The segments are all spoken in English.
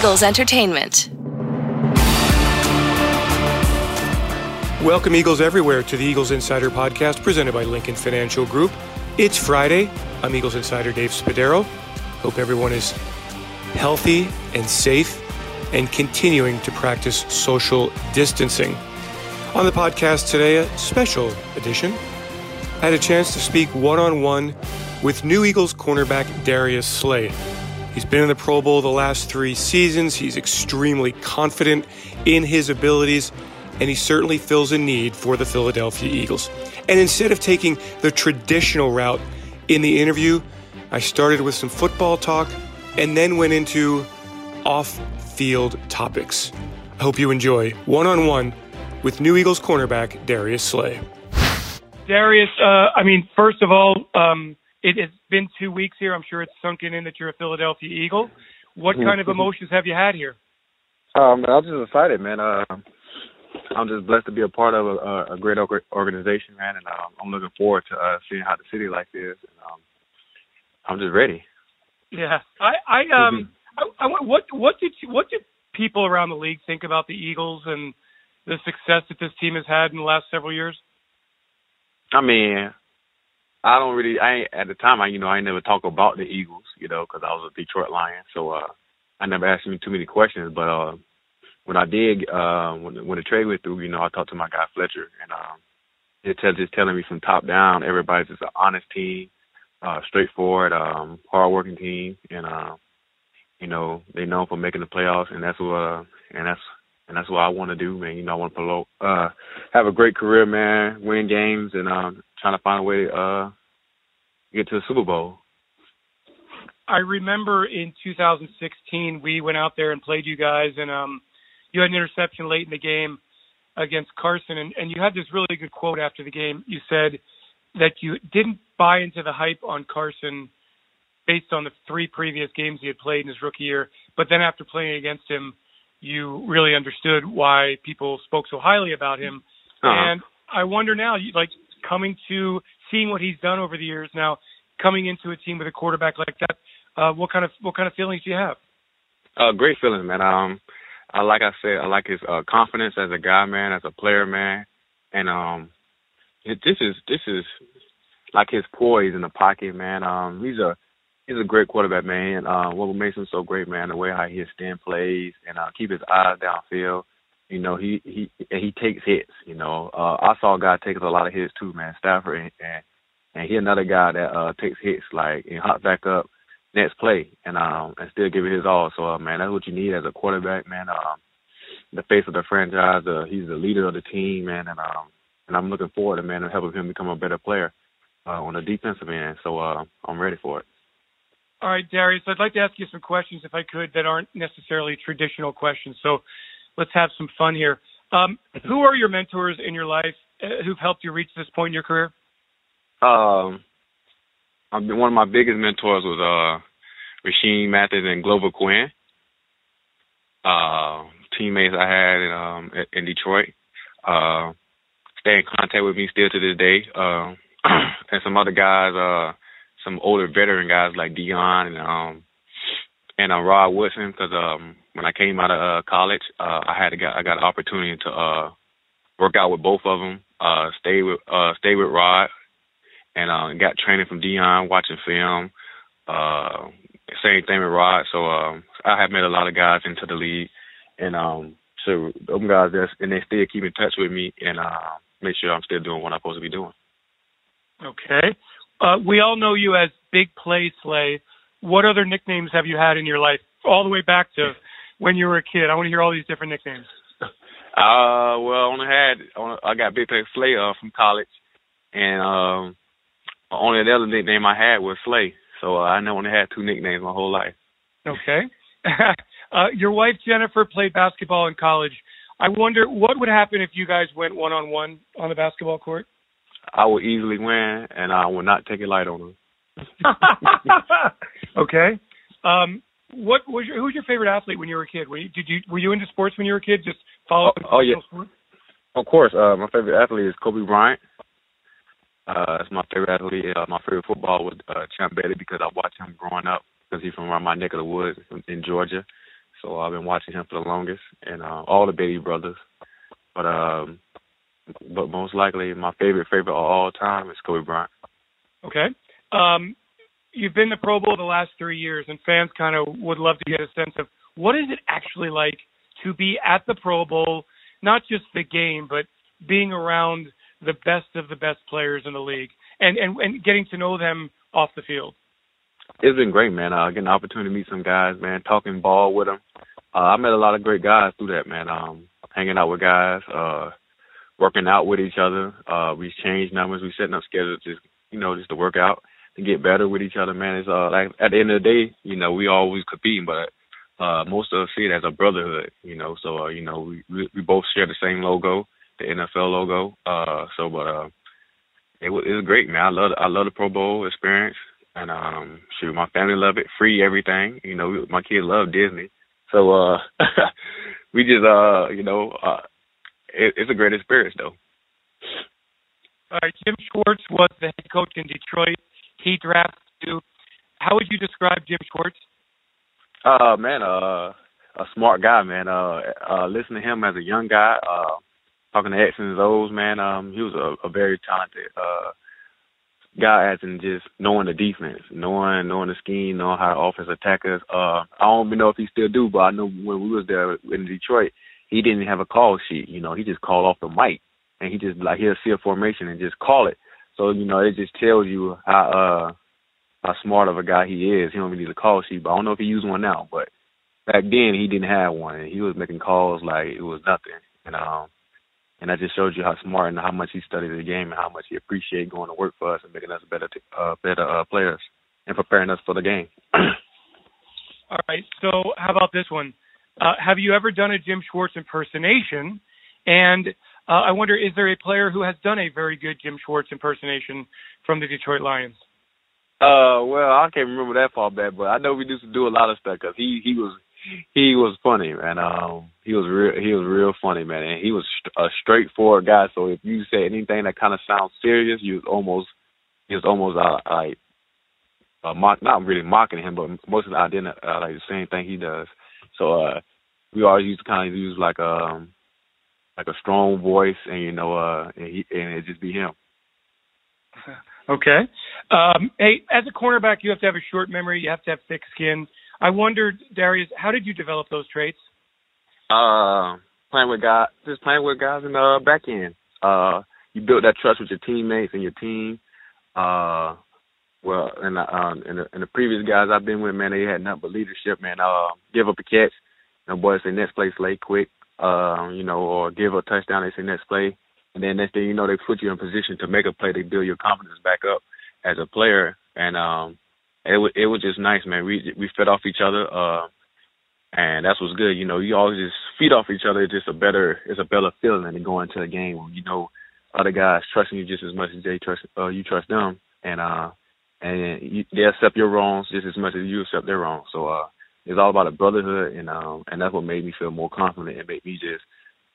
Eagles Entertainment. Welcome, Eagles everywhere, to the Eagles Insider Podcast presented by Lincoln Financial Group. It's Friday. I'm Eagles Insider Dave Spadaro. Hope everyone is healthy and safe and continuing to practice social distancing. On the podcast today, a special edition. I had a chance to speak one on one with new Eagles cornerback Darius Slay. He's been in the Pro Bowl the last three seasons. He's extremely confident in his abilities and he certainly fills a need for the Philadelphia Eagles. And instead of taking the traditional route in the interview, I started with some football talk and then went into off field topics. I hope you enjoy one on one with new Eagles cornerback Darius Slay. Darius, uh, I mean, first of all, um, it has been two weeks here. I'm sure it's sunken in that you're a Philadelphia Eagle. What kind of emotions have you had here? Um, I'm just excited, man. Uh, I'm just blessed to be a part of a, a great organization, man, and um, I'm looking forward to uh, seeing how the city life is. And um, I'm just ready. Yeah, I, I um, I, I, what, what did you, what did people around the league think about the Eagles and the success that this team has had in the last several years? I mean, I don't really. I at the time, I you know, I never talk about the Eagles, you know, because I was a Detroit Lion, so uh, I never asked me too many questions. But uh, when I did, uh, when when the trade went through, you know, I talked to my guy Fletcher, and um, it tells just telling me from top down, everybody's just an honest team, uh, straightforward, um, hardworking team, and uh, you know, they known for making the playoffs, and that's what, uh, and that's and that's what I want to do, man. You know, I want to uh, have a great career, man, win games, and um, trying to find a way to uh, get to the Super Bowl. I remember in 2016 we went out there and played you guys, and um, you had an interception late in the game against Carson, and, and you had this really good quote after the game. You said that you didn't buy into the hype on Carson based on the three previous games he had played in his rookie year, but then after playing against him, you really understood why people spoke so highly about him. Uh-huh. And I wonder now, like coming to seeing what he's done over the years now, coming into a team with a quarterback like that, uh, what kind of what kind of feelings do you have? Uh, great feeling, man. Um, I like I said, I like his uh, confidence as a guy, man, as a player, man, and um, it, this is this is like his poise in the pocket, man. Um, he's a he's a great quarterback, man. Uh, what makes him so great, man, the way how he extend plays and uh, keep his eyes downfield. You know, he he he takes hits. You know, uh, I saw a guy take a lot of hits too, man. Stafford and and, and he another guy that uh takes hits like and hop back up next play and um and still give it his all. So uh, man, that's what you need as a quarterback, man. Um, the face of the franchise. Uh, he's the leader of the team, man, and um and I'm looking forward to man helping him become a better player uh, on the defensive end. So uh, I'm ready for it. All right, Darius, I'd like to ask you some questions, if I could, that aren't necessarily traditional questions. So let's have some fun here. Um, who are your mentors in your life uh, who've helped you reach this point in your career? Um, I've been, one of my biggest mentors was uh, Mathis and Glover Quinn. Uh, teammates I had in, um, in Detroit. Uh, stay in contact with me still to this day. Uh, and some other guys, uh, some older veteran guys like Deion and um and uh, Rod Woodson because um when I came out of uh, college, uh, I had I got an opportunity to uh work out with both of them. Uh, stay with uh stay with Rod and uh got training from Deion, watching film. Uh, same thing with Rod. So um, I have met a lot of guys into the league, and um, so them guys there, and they still keep in touch with me and uh, make sure I'm still doing what I'm supposed to be doing. Okay. Uh, we all know you as Big Play Slay. What other nicknames have you had in your life, all the way back to when you were a kid? I want to hear all these different nicknames. Uh, well, I only had I got Big Play Slay uh, from college, and um, only the other nickname I had was Slay. So uh, I only had two nicknames my whole life. Okay. uh, your wife Jennifer played basketball in college. I wonder what would happen if you guys went one on one on the basketball court. I would easily win, and I would not take it light on them. okay. Um, what was your, who was your favorite athlete when you were a kid? Were you, did you were you into sports when you were a kid? Just follow. Oh, oh yeah. Sport? Of course. Uh, my favorite athlete is Kobe Bryant. Uh, that's my favorite athlete. Uh, my favorite football was uh, Champ Bailey because I watched him growing up because he's from around my neck of the woods in Georgia. So I've been watching him for the longest, and uh, all the Bailey brothers. But um, but most likely my favorite favorite of all time is Kobe Bryant. Okay. Um, you've been to Pro Bowl the last three years, and fans kind of would love to get a sense of what is it actually like to be at the Pro Bowl, not just the game, but being around the best of the best players in the league and and, and getting to know them off the field. It's been great, man. Uh, getting the opportunity to meet some guys, man, talking ball with them. Uh, I met a lot of great guys through that, man. Um, hanging out with guys, uh, working out with each other. Uh, we changed numbers. We setting up schedules just, you know, just to work out to get better with each other, man. It's uh, like at the end of the day, you know, we always competing, but uh, most of us see it as a brotherhood, you know. So, uh, you know, we, we both share the same logo, the NFL logo. Uh, so, but uh, it was it was great, man. I love I love the Pro Bowl experience, and um, shoot, my family love it. Free everything, you know. My kids love Disney, so uh, we just uh, you know, uh, it, it's a great experience though. All right, Jim Schwartz was the head coach in Detroit. He drafted you. How would you describe Jim Schwartz? Uh, man, uh, a smart guy, man. Uh, uh, listen to him as a young guy. Uh, talking to X and O's, man. Um, he was a, a very talented uh guy, as in just knowing the defense, knowing knowing the scheme, knowing how the offense attack us. Uh, I don't even know if he still do, but I know when we was there in Detroit, he didn't have a call sheet. You know, he just called off the mic, and he just like he'll see a formation and just call it. So you know, it just tells you how uh how smart of a guy he is. He don't even need a call sheet, but I don't know if he used one now. But back then, he didn't have one, and he was making calls like it was nothing. And um, and that just shows you how smart and how much he studied the game and how much he appreciated going to work for us and making us better uh, better uh, players and preparing us for the game. All right. So how about this one? Uh, have you ever done a Jim Schwartz impersonation? And uh, I wonder, is there a player who has done a very good Jim Schwartz impersonation from the Detroit Lions? Uh, well, I can't remember that far back, but I know we used to do a lot of stuff because he he was he was funny, man. Um, he was real. He was real funny, man, and he was a straightforward guy. So if you say anything that kind of sounds serious, you was almost, he was almost uh, like, uh, mock, not really mocking him, but most of the uh, like the same thing he does. So uh, we always used to kind of use like a, um, like a strong voice, and you know, uh, and he and it just be him. Okay. Um, hey, as a cornerback, you have to have a short memory. You have to have thick skin. I wondered, Darius, how did you develop those traits? Uh, playing with guys, just playing with guys in the back end. Uh, you build that trust with your teammates and your team. Uh, well, and uh, and the, and the previous guys I've been with, man, they had nothing but leadership, man. Uh, give up a catch, know, boys say next play, slay quick. Uh, you know, or give a touchdown, they say next play, and then next thing you know, they put you in position to make a play. They build your confidence back up as a player, and um, it was it was just nice, man. We we fed off each other, uh, and that's what's good. You know, you always just feed off each other. It's just a better it's a better feeling than going into a game when you know other guys trusting you just as much as they trust uh, you trust them, and uh, and you, they accept your wrongs just as much as you accept their wrongs. So uh, it's all about a brotherhood, and um, and that's what made me feel more confident and made me just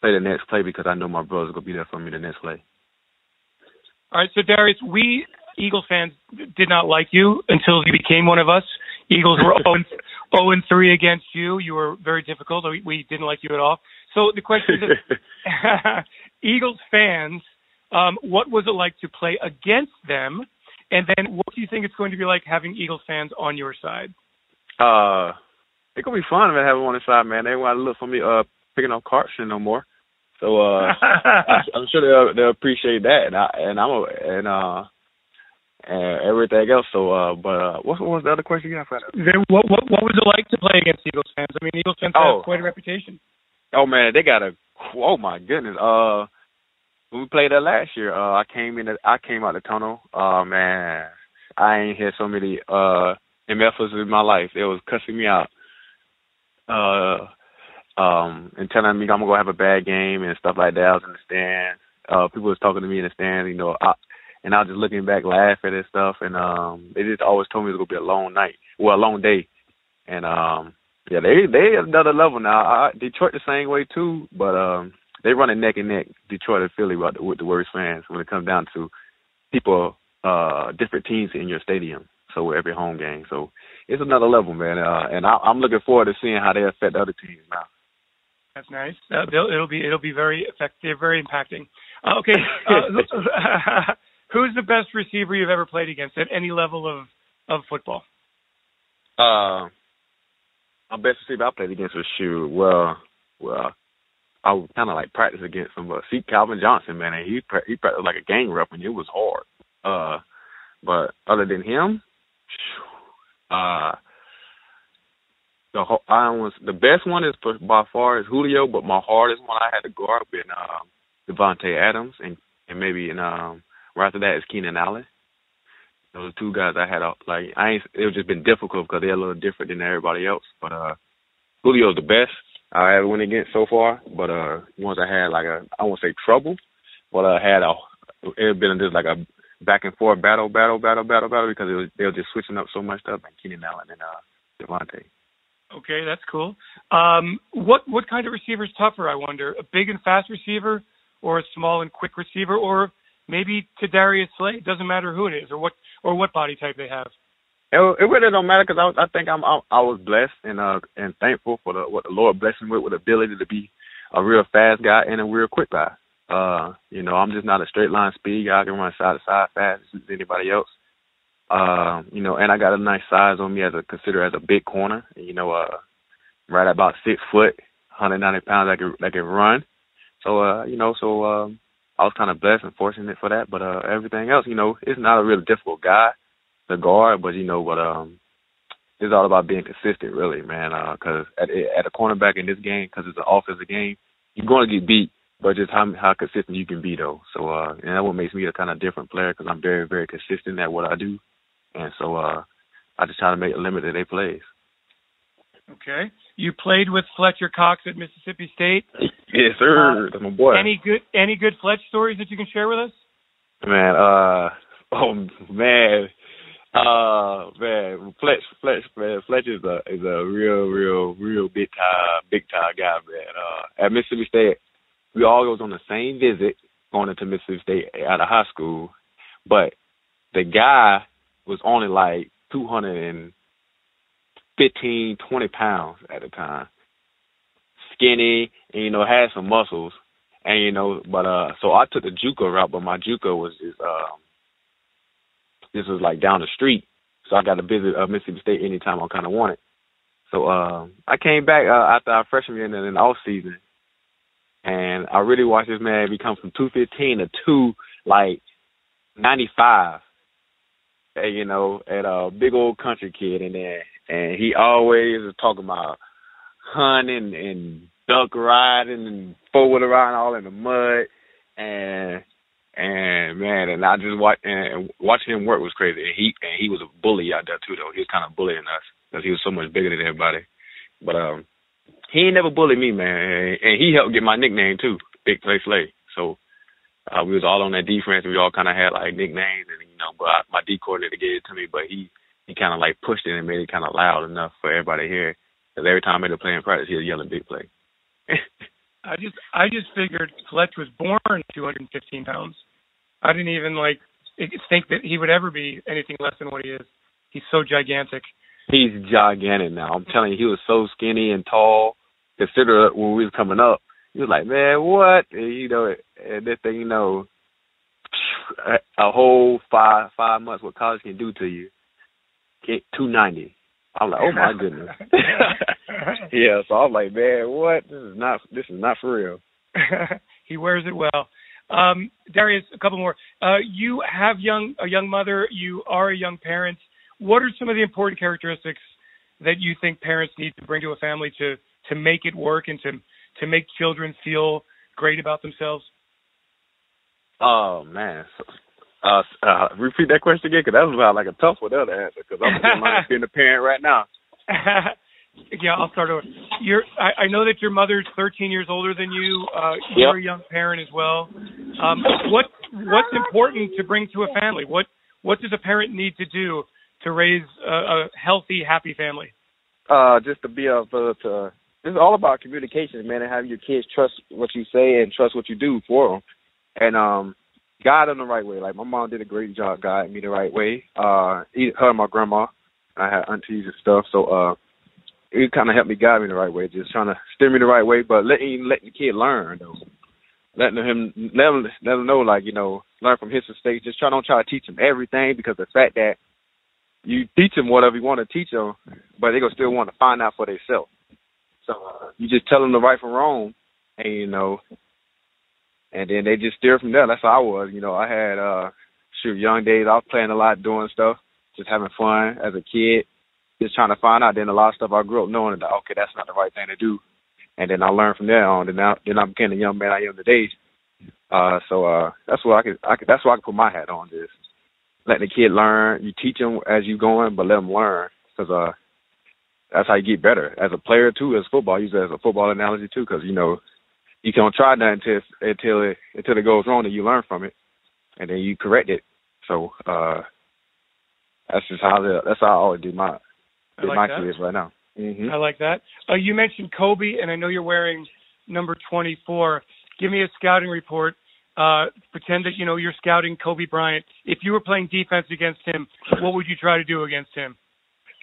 play the next play because I know my brother's gonna be there for me the next play. All right, so Darius, we Eagles fans did not like you until you became one of us. Eagles were 0 and 3 against you. You were very difficult. We, we didn't like you at all. So the question is, Eagles fans, um, what was it like to play against them? And then what do you think it's going to be like having Eagles fans on your side? Uh, it's gonna be fun man have one on the side, man. They want to look for me uh picking up Carson no more. So uh, I'm sure they'll they'll appreciate that, and I and I'm a, and uh and everything else. So, uh, but uh, what, what was the other question you for that? What, what what was it like to play against Eagles fans? I mean, Eagles fans oh. have quite a reputation. Oh man, they got a oh my goodness. Uh, when we played that last year, uh, I came in. The, I came out the tunnel. Oh uh, man, I ain't had so many uh MFers in my life. It was cussing me out. Uh, um, and telling me I'm gonna have a bad game and stuff like that. I was in the stands. Uh, people was talking to me in the stands. You know, I and I was just looking back, laughing and stuff, and um, they just always told me it was gonna be a long night, well, a long day, and um, yeah, they they another level now. I, Detroit the same way too, but um, they run a neck and neck Detroit and Philly with the, with the worst fans when it comes down to people, uh, different teams in your stadium. So every home game, so it's another level, man. Uh, and I, I'm looking forward to seeing how they affect other teams now. That's nice. Uh, it'll be it'll be very effective, very impacting. Uh, okay, uh, who's the best receiver you've ever played against at any level of of football? Uh, my best receiver I played against was shoot. Well, well, I was kind of like practice against him. But see, Calvin Johnson, man, he he practiced like a gang rep, and it was hard. Uh, but other than him, uh, the I was the best one is by far is Julio, but my hardest one I had to guard with um, Davante Adams, and and maybe in um right after that is Keenan Allen. Those two guys I had like I ain't it was just been difficult because they're a little different than everybody else. But uh Julio's the best I ever went against so far. But uh once I had like a I won't say trouble, but I had a it had been just like a back and forth battle, battle, battle, battle, battle because it was they were just switching up so much stuff and Keenan Allen and uh Davante. Okay, that's cool. Um, what what kind of receiver is tougher? I wonder, a big and fast receiver, or a small and quick receiver, or maybe to Darius Slay. Doesn't matter who it is or what or what body type they have. It, it really don't matter because I, I think I'm I, I was blessed and uh and thankful for the what the Lord blessed me with with the ability to be a real fast guy and a real quick guy. Uh, you know, I'm just not a straight line speed guy. I can run side to side fast as anybody else. Uh, you know, and I got a nice size on me as a consider as a big corner. You know, uh, right about six foot, 190 pounds. I can I can run. So uh, you know, so um, I was kind of blessed and fortunate for that. But uh, everything else, you know, it's not a really difficult guy to guard, but you know, but um, it's all about being consistent, really, man. Because uh, at at a cornerback in this game, because it's an offensive game, you're going to get beat, but just how how consistent you can be, though. So uh, and that what makes me a kind of different player because I'm very very consistent at what I do, and so uh, I just try to make a limit of their plays. Okay. You played with Fletcher Cox at Mississippi State. Yes, sir. Uh, That's my boy. Any good any good Fletch stories that you can share with us? Man, uh oh man. Uh man, Fletch Fletch man, Fletch is a is a real, real, real big time big time guy, man. Uh at Mississippi State we all was on the same visit going into Mississippi State out of high school. But the guy was only like two hundred and fifteen, twenty pounds at the time. Skinny and you know, had some muscles. And you know, but uh so I took the JUCO route, but my JUCO was just um this was like down the street. So I got to visit uh, Mississippi State anytime I kinda wanted. So uh, I came back uh, after our freshman year and in the off season and I really watched this man become from two fifteen to two like ninety five. You know, at a big old country kid and then and he always is talking about hunting and duck riding and four wheeler riding all in the mud and and man and I just watch and watching him work was crazy. And he and he was a bully out there too though. He was kind of bullying us because he was so much bigger than everybody. But um he ain't never bullied me man. And he helped get my nickname too Big Play Slay so uh, we was all on that defense. We all kind of had like nicknames and you know but I, my D coordinator gave it to me. But he he kind of like pushed it and made it kind of loud enough for everybody to hear. Because every time I made a play in practice, he was yelling big play. I just I just figured Fletch was born 215 pounds. I didn't even like think that he would ever be anything less than what he is. He's so gigantic. He's gigantic now. I'm telling you, he was so skinny and tall. Consider when we was coming up, he was like, man, what? And, you know, and this thing, you know, a whole five five months what college can do to you two ninety. I'm like, oh my goodness. yeah, so I'm like, man, what? This is not this is not for real. he wears it well. Um, Darius, a couple more. Uh, you have young a young mother. You are a young parent. What are some of the important characteristics that you think parents need to bring to a family to to make it work and to to make children feel great about themselves? Oh man, uh, uh, repeat that question again, because that was about like a tough one to answer. Because I'm being a parent right now. yeah, I'll start over. You're, I, I know that your mother's 13 years older than you. Uh, you're yep. a young parent as well. Um, what what's important to bring to a family? What what does a parent need to do to raise a, a healthy, happy family? Uh, just to be able to. It's all about communication, man, and having your kids trust what you say and trust what you do for them. And um, guide them the right way. Like my mom did a great job guiding me the right way. Uh, her and my grandma, I had aunties and stuff. So uh, it kind of helped me guide me the right way, just trying to steer me the right way, but letting letting the kid learn though, letting him let him let him know like you know learn from his mistakes. Just try don't try to teach him everything because the fact that you teach them whatever you want to teach them, but they gonna still want to find out for themselves. So uh, you just tell them the right from wrong, and you know, and then they just steer from there. That's how I was. You know, I had uh shoot young days. I was playing a lot, doing stuff, just having fun as a kid, just trying to find out. Then a lot of stuff I grew up knowing that okay, that's not the right thing to do, and then I learned from there on. And now, then I became the young man I am today. Uh, so uh, that's what I could, I could, that's why I could put my hat on. This letting the kid learn. You teach them as you going, but let them learn because uh, that's how you get better as a player too. As football, use it as a football analogy too, because you know you can't try that until until it until it goes wrong and you learn from it, and then you correct it. So uh, that's just how the, that's how I always do my do like that. right now. Mm-hmm. I like that. Uh, you mentioned Kobe, and I know you're wearing number 24. Give me a scouting report uh, pretend that you know you're scouting Kobe Bryant. If you were playing defense against him, what would you try to do against him?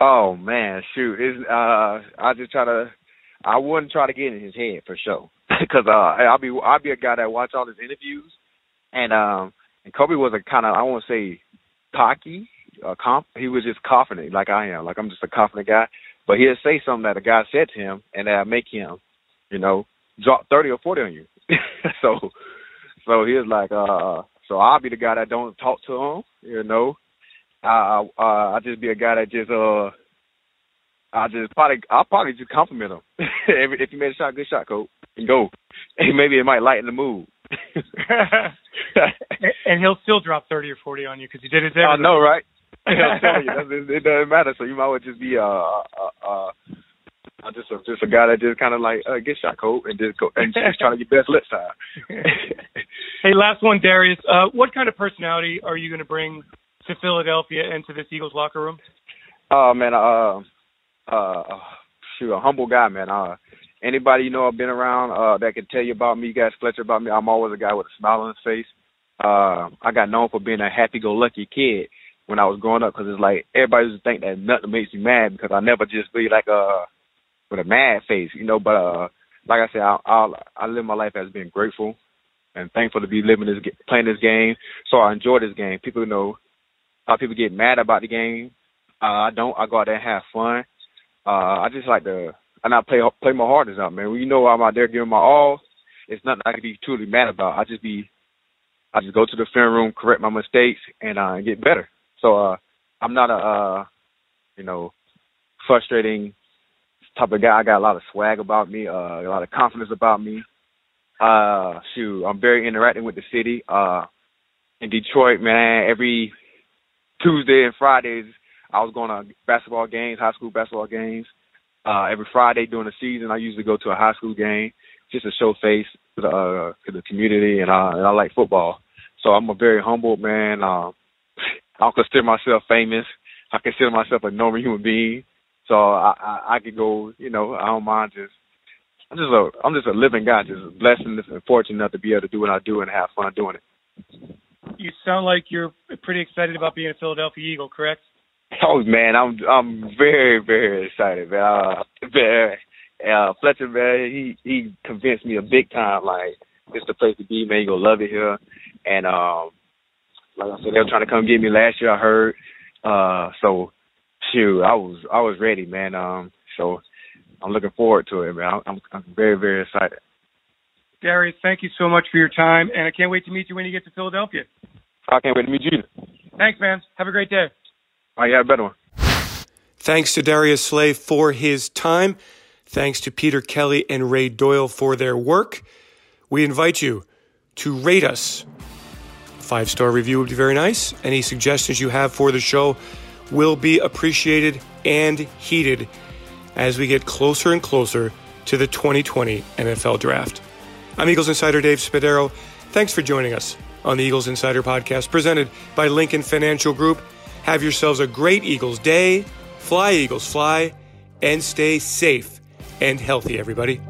Oh man, shoot! It's, uh, I just try to. I wouldn't try to get in his head for sure, because uh, I'll be I'll be a guy that watch all his interviews, and um, and Kobe was a kind of I won't say cocky, uh, comp. He was just confident, like I am. Like I'm just a confident guy. But he'll say something that a guy said to him, and that'll make him, you know, drop thirty or forty on you. so so he was like, uh, so I'll be the guy that don't talk to him, you know. I uh, I just be a guy that just uh I just probably I'll probably just compliment him. if he made a shot, good shot, coach, and go. And maybe it might lighten the mood. and he'll still drop thirty or forty on you because he did it. I know, right? I'm telling you, it doesn't matter. So you might well just be uh uh, uh I'm just a, just a guy that just kind of like uh, get shot cold and just go and just trying to get best lit time. hey, last one, Darius. Uh, what kind of personality are you going to bring to Philadelphia and to this Eagles locker room? Oh uh, man, uh, uh, shoot, a humble guy, man. Uh, anybody you know I've been around uh that can tell you about me, guys Fletcher about me. I'm always a guy with a smile on his face. Uh, I got known for being a happy-go-lucky kid when I was growing up because it's like everybody to think that nothing makes me mad because I never just be like a with a mad face, you know. But uh, like I said, I, I I live my life as being grateful and thankful to be living this playing this game. So I enjoy this game. People know how people get mad about the game. Uh, I don't. I go out there and have fun. Uh, I just like to and I play play my hardest out, man. You know I'm out there giving my all, it's nothing I can be truly mad about. I just be I just go to the film room, correct my mistakes, and uh, get better. So uh, I'm not a uh, you know frustrating type of guy. I got a lot of swag about me, uh, a lot of confidence about me. Uh, shoot, I'm very interacting with the city. Uh, in Detroit, man, every Tuesday and Fridays, I was going to basketball games, high school basketball games. Uh, every Friday during the season, I usually go to a high school game just to show face to the, uh, to the community, and, uh, and I like football. So I'm a very humble man. Uh, I don't consider myself famous. I consider myself a normal human being. So I, I I could go, you know, I don't mind just I'm just a I'm just a living guy, just blessed and fortunate enough to be able to do what I do and have fun doing it. You sound like you're pretty excited about being a Philadelphia Eagle, correct? Oh man, I'm I'm very very excited, man. Uh, very, uh, Fletcher, man, he he convinced me a big time. Like it's the place to be, man. You gonna love it here. And um, like I said, they were trying to come get me last year. I heard. Uh, so shoot, I was I was ready, man. Um, so I'm looking forward to it, man. I'm I'm very very excited. Darius, thank you so much for your time, and I can't wait to meet you when you get to Philadelphia. I can't wait to meet you. Thanks, man. Have a great day. All right, you have a better one. Thanks to Darius Slay for his time. Thanks to Peter Kelly and Ray Doyle for their work. We invite you to rate us. Five star review would be very nice. Any suggestions you have for the show, will be appreciated and heeded as we get closer and closer to the 2020 NFL Draft. I'm Eagles Insider Dave Spadaro. Thanks for joining us on the Eagles Insider Podcast presented by Lincoln Financial Group. Have yourselves a great Eagles day. Fly, Eagles, fly, and stay safe and healthy, everybody.